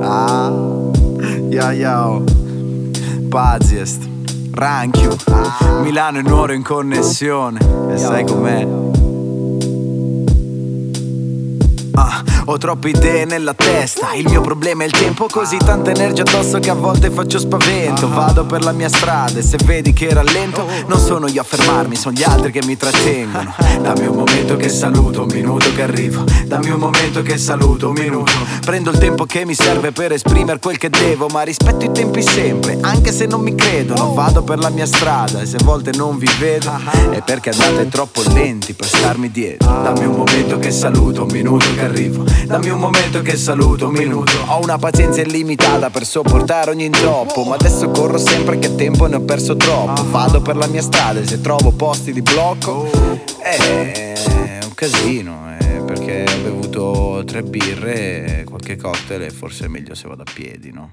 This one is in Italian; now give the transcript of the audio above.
Ah, yo yo, Paziest, Ranchio, Milano e Nuoro in connessione, e sai com'è? Ho troppe idee nella testa Il mio problema è il tempo Così tanta energia addosso che a volte faccio spavento. Vado per la mia strada e se vedi che rallento Non sono io a fermarmi, sono gli altri che mi trattengono. Dammi un momento che saluto, un minuto che arrivo. Dammi un momento che saluto, un minuto. Prendo il tempo che mi serve per esprimere quel che devo Ma rispetto i tempi sempre, anche se non mi credono. Vado per la mia strada e se a volte non vi vedo È perché andate troppo lenti per starmi dietro. Dammi un momento che saluto, un minuto che arrivo Dammi un momento che saluto, un minuto. Ho una pazienza illimitata per sopportare ogni intoppo. Ma adesso corro sempre che tempo ne ho perso troppo. Vado per la mia strada e se trovo posti di blocco È un casino eh, Perché ho bevuto tre birre, qualche cocktail e forse è meglio se vado a piedi, no?